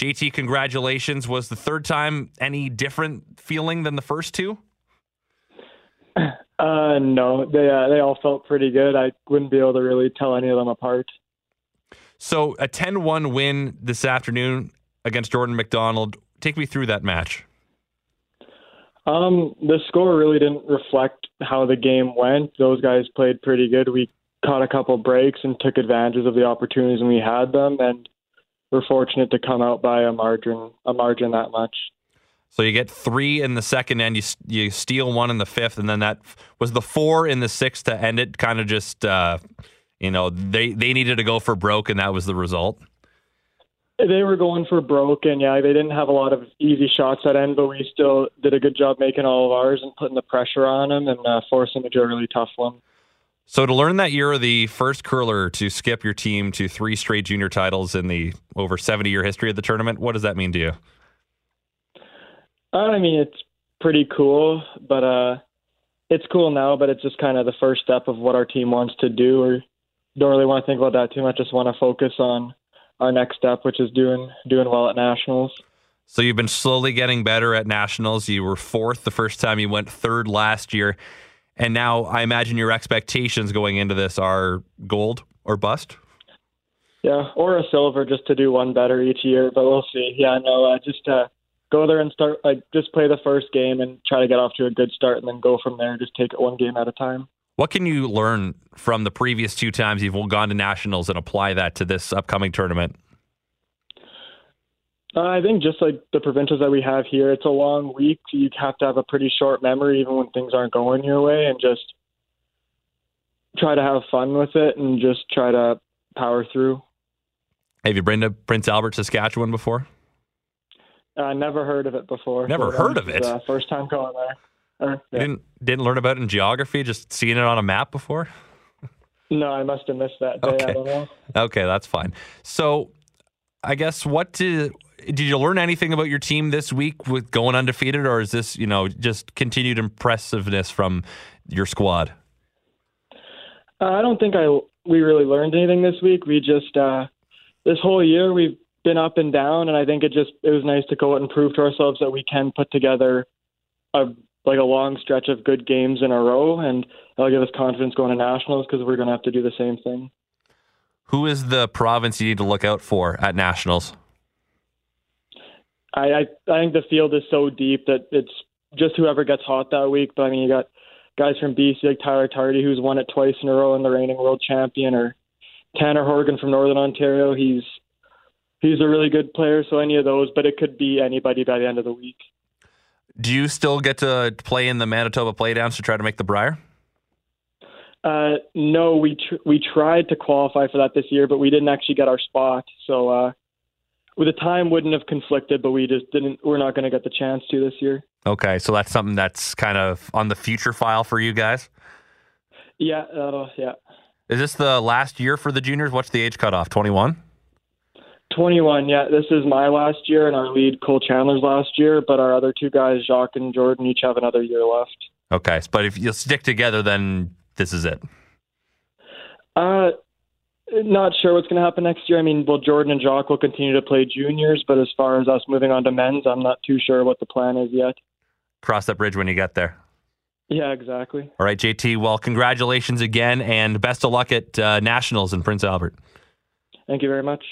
JT, congratulations. Was the third time any different feeling than the first two? Uh, no, they uh, they all felt pretty good. I wouldn't be able to really tell any of them apart. So a 10-1 win this afternoon against Jordan McDonald. Take me through that match. Um, the score really didn't reflect how the game went. Those guys played pretty good. We caught a couple breaks and took advantage of the opportunities when we had them, and we're fortunate to come out by a margin a margin that much. So you get three in the second end, you you steal one in the fifth, and then that was the four in the sixth to end it. Kind of just uh, you know they they needed to go for broke, and that was the result. They were going for broke, and yeah, they didn't have a lot of easy shots at end, but we still did a good job making all of ours and putting the pressure on them and uh, forcing them to do a really tough one. So to learn that you're the first curler to skip your team to three straight junior titles in the over 70 year history of the tournament, what does that mean to you? I mean, it's pretty cool, but uh, it's cool now. But it's just kind of the first step of what our team wants to do. Or don't really want to think about that too much. Just want to focus on our next step, which is doing doing well at nationals. So you've been slowly getting better at nationals. You were fourth the first time. You went third last year, and now I imagine your expectations going into this are gold or bust. Yeah, or a silver, just to do one better each year. But we'll see. Yeah, no, uh, just uh, go there and start like just play the first game and try to get off to a good start, and then go from there. Just take it one game at a time. What can you learn from the previous two times you've gone to nationals and apply that to this upcoming tournament? Uh, I think just like the provincials that we have here, it's a long week. You have to have a pretty short memory, even when things aren't going your way, and just try to have fun with it and just try to power through. Have you been to Prince Albert, Saskatchewan before? I uh, never heard of it before. Never heard of it. Uh, first time going there. Uh, yeah. didn't didn't learn about it in geography. Just seeing it on a map before. No, I must have missed that day. Okay. Okay, that's fine. So, I guess what did did you learn anything about your team this week with going undefeated, or is this you know just continued impressiveness from your squad? Uh, I don't think I we really learned anything this week. We just uh, this whole year we've been up and down, and I think it just it was nice to go out and prove to ourselves that we can put together a like a long stretch of good games in a row, and that'll give us confidence going to nationals because we're going to have to do the same thing. Who is the province you need to look out for at nationals? I, I I think the field is so deep that it's just whoever gets hot that week. But I mean, you got guys from BC like Tyler Tardi, who's won it twice in a row and the reigning world champion, or Tanner Horgan from Northern Ontario. He's he's a really good player. So any of those, but it could be anybody by the end of the week. Do you still get to play in the Manitoba Playdowns to try to make the Brier? Uh, no, we tr- we tried to qualify for that this year, but we didn't actually get our spot. So uh, with the time wouldn't have conflicted, but we just didn't. We're not going to get the chance to this year. Okay, so that's something that's kind of on the future file for you guys. Yeah, uh, yeah. Is this the last year for the juniors? What's the age cutoff? Twenty one. 21, yeah. This is my last year, and our lead, Cole Chandler's last year, but our other two guys, Jacques and Jordan, each have another year left. Okay, but if you stick together, then this is it. Uh, not sure what's going to happen next year. I mean, well, Jordan and Jacques will continue to play juniors, but as far as us moving on to men's, I'm not too sure what the plan is yet. Cross that bridge when you get there. Yeah, exactly. All right, JT. Well, congratulations again, and best of luck at uh, Nationals in Prince Albert. Thank you very much.